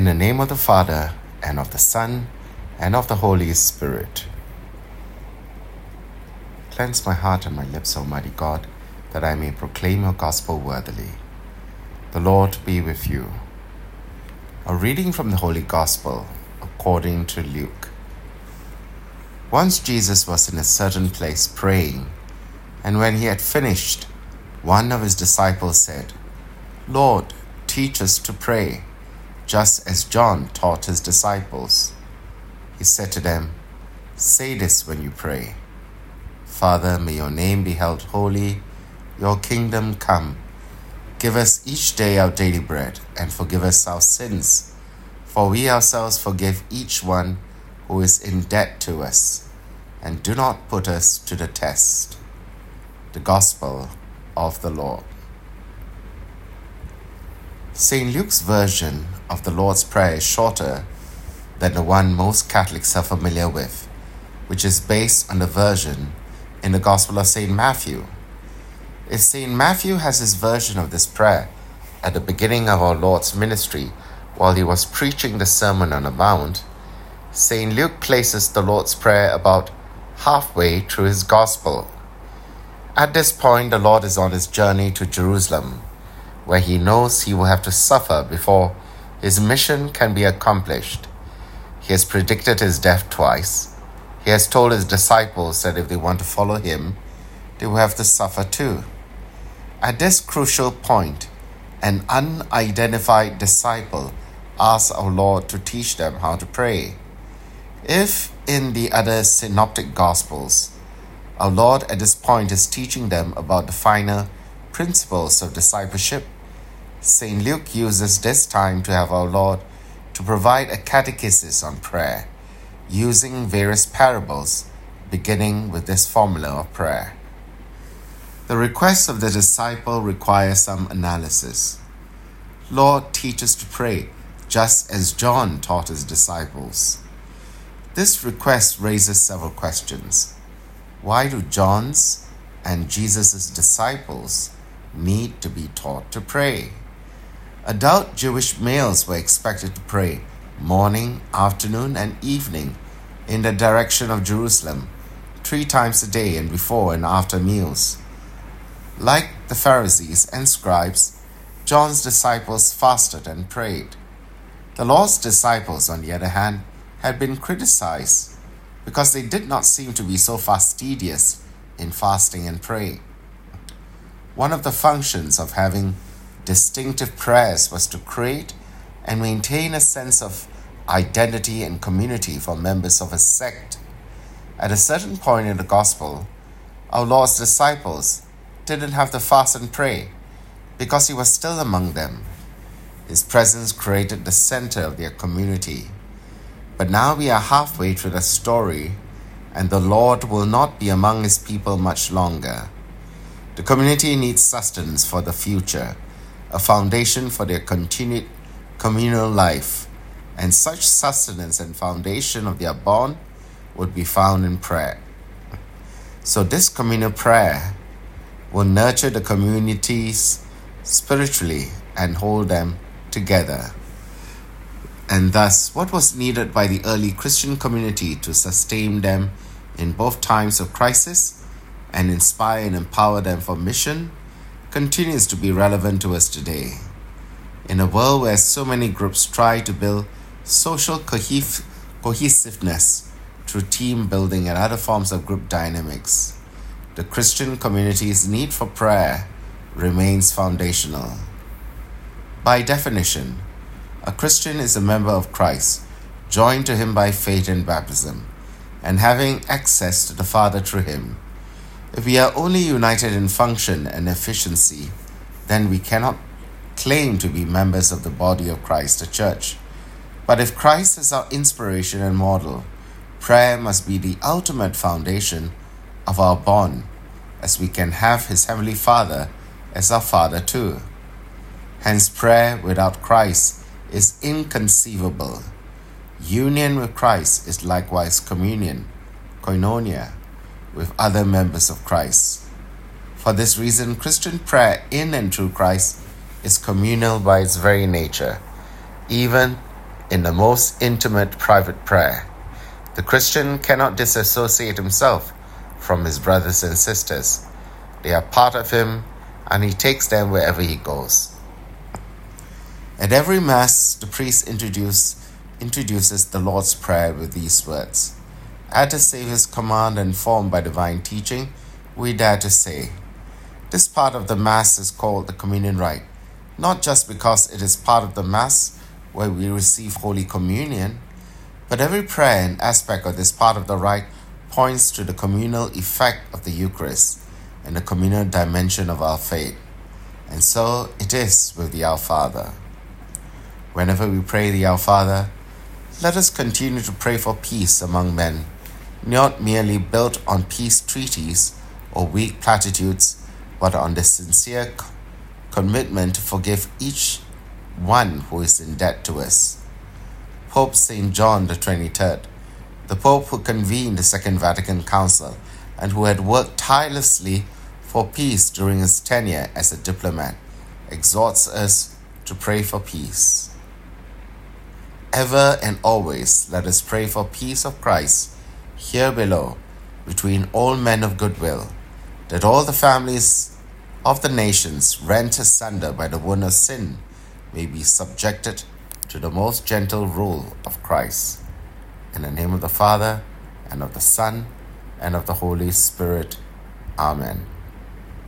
In the name of the Father, and of the Son, and of the Holy Spirit. Cleanse my heart and my lips, Almighty God, that I may proclaim your gospel worthily. The Lord be with you. A reading from the Holy Gospel according to Luke. Once Jesus was in a certain place praying, and when he had finished, one of his disciples said, Lord, teach us to pray, just as John taught his disciples. He said to them, Say this when you pray Father, may your name be held holy, your kingdom come. Give us each day our daily bread, and forgive us our sins, for we ourselves forgive each one who is in debt to us. And do not put us to the test. The Gospel of the Lord. St. Luke's version of the Lord's Prayer is shorter than the one most Catholics are familiar with, which is based on the version in the Gospel of St. Matthew. If St. Matthew has his version of this prayer at the beginning of our Lord's ministry while he was preaching the Sermon on the Mount, St. Luke places the Lord's Prayer about halfway through his Gospel. At this point, the Lord is on his journey to Jerusalem, where he knows he will have to suffer before his mission can be accomplished. He has predicted his death twice. He has told his disciples that if they want to follow him, they will have to suffer too. At this crucial point, an unidentified disciple asks our Lord to teach them how to pray. If in the other synoptic gospels, our Lord at this point is teaching them about the finer principles of discipleship, St. Luke uses this time to have our Lord to provide a catechesis on prayer, using various parables, beginning with this formula of prayer. The request of the disciple requires some analysis. Lord, teach us to pray, just as John taught his disciples. This request raises several questions. Why do John's and Jesus' disciples need to be taught to pray? Adult Jewish males were expected to pray morning, afternoon, and evening in the direction of Jerusalem three times a day and before and after meals. Like the Pharisees and scribes, John's disciples fasted and prayed. The Lord's disciples, on the other hand, had been criticized because they did not seem to be so fastidious in fasting and praying. One of the functions of having distinctive prayers was to create and maintain a sense of identity and community for members of a sect. At a certain point in the Gospel, our Lord's disciples didn't have to fast and pray because He was still among them. His presence created the center of their community. But now we are halfway through the story, and the Lord will not be among his people much longer. The community needs sustenance for the future, a foundation for their continued communal life, and such sustenance and foundation of their bond would be found in prayer. So, this communal prayer will nurture the communities spiritually and hold them together. And thus, what was needed by the early Christian community to sustain them in both times of crisis and inspire and empower them for mission continues to be relevant to us today. In a world where so many groups try to build social cohesiveness through team building and other forms of group dynamics, the Christian community's need for prayer remains foundational. By definition, a Christian is a member of Christ, joined to him by faith in baptism, and having access to the Father through him. If we are only united in function and efficiency, then we cannot claim to be members of the body of Christ, the church. But if Christ is our inspiration and model, prayer must be the ultimate foundation of our bond, as we can have His Heavenly Father as our Father too. Hence, prayer without Christ is inconceivable. Union with Christ is likewise communion, koinonia, with other members of Christ. For this reason, Christian prayer in and through Christ is communal by its very nature, even in the most intimate private prayer. The Christian cannot disassociate himself from his brothers and sisters. They are part of him, and he takes them wherever he goes. At every Mass, the priest introduce, introduces the Lord's Prayer with these words. At the Saviour's command and formed by divine teaching, we dare to say, This part of the Mass is called the communion rite, not just because it is part of the Mass where we receive Holy Communion, but every prayer and aspect of this part of the rite points to the communal effect of the Eucharist and the communal dimension of our faith. And so it is with the Our Father. Whenever we pray the Our Father, let us continue to pray for peace among men, not merely built on peace treaties or weak platitudes, but on the sincere commitment to forgive each one who is in debt to us. Pope St. John the 23rd, the Pope who convened the Second Vatican Council and who had worked tirelessly for peace during his tenure as a diplomat, exhorts us to pray for peace. Ever and always let us pray for peace of Christ here below between all men of goodwill, that all the families of the nations rent asunder by the wound of sin may be subjected to the most gentle rule of Christ. In the name of the Father, and of the Son, and of the Holy Spirit. Amen.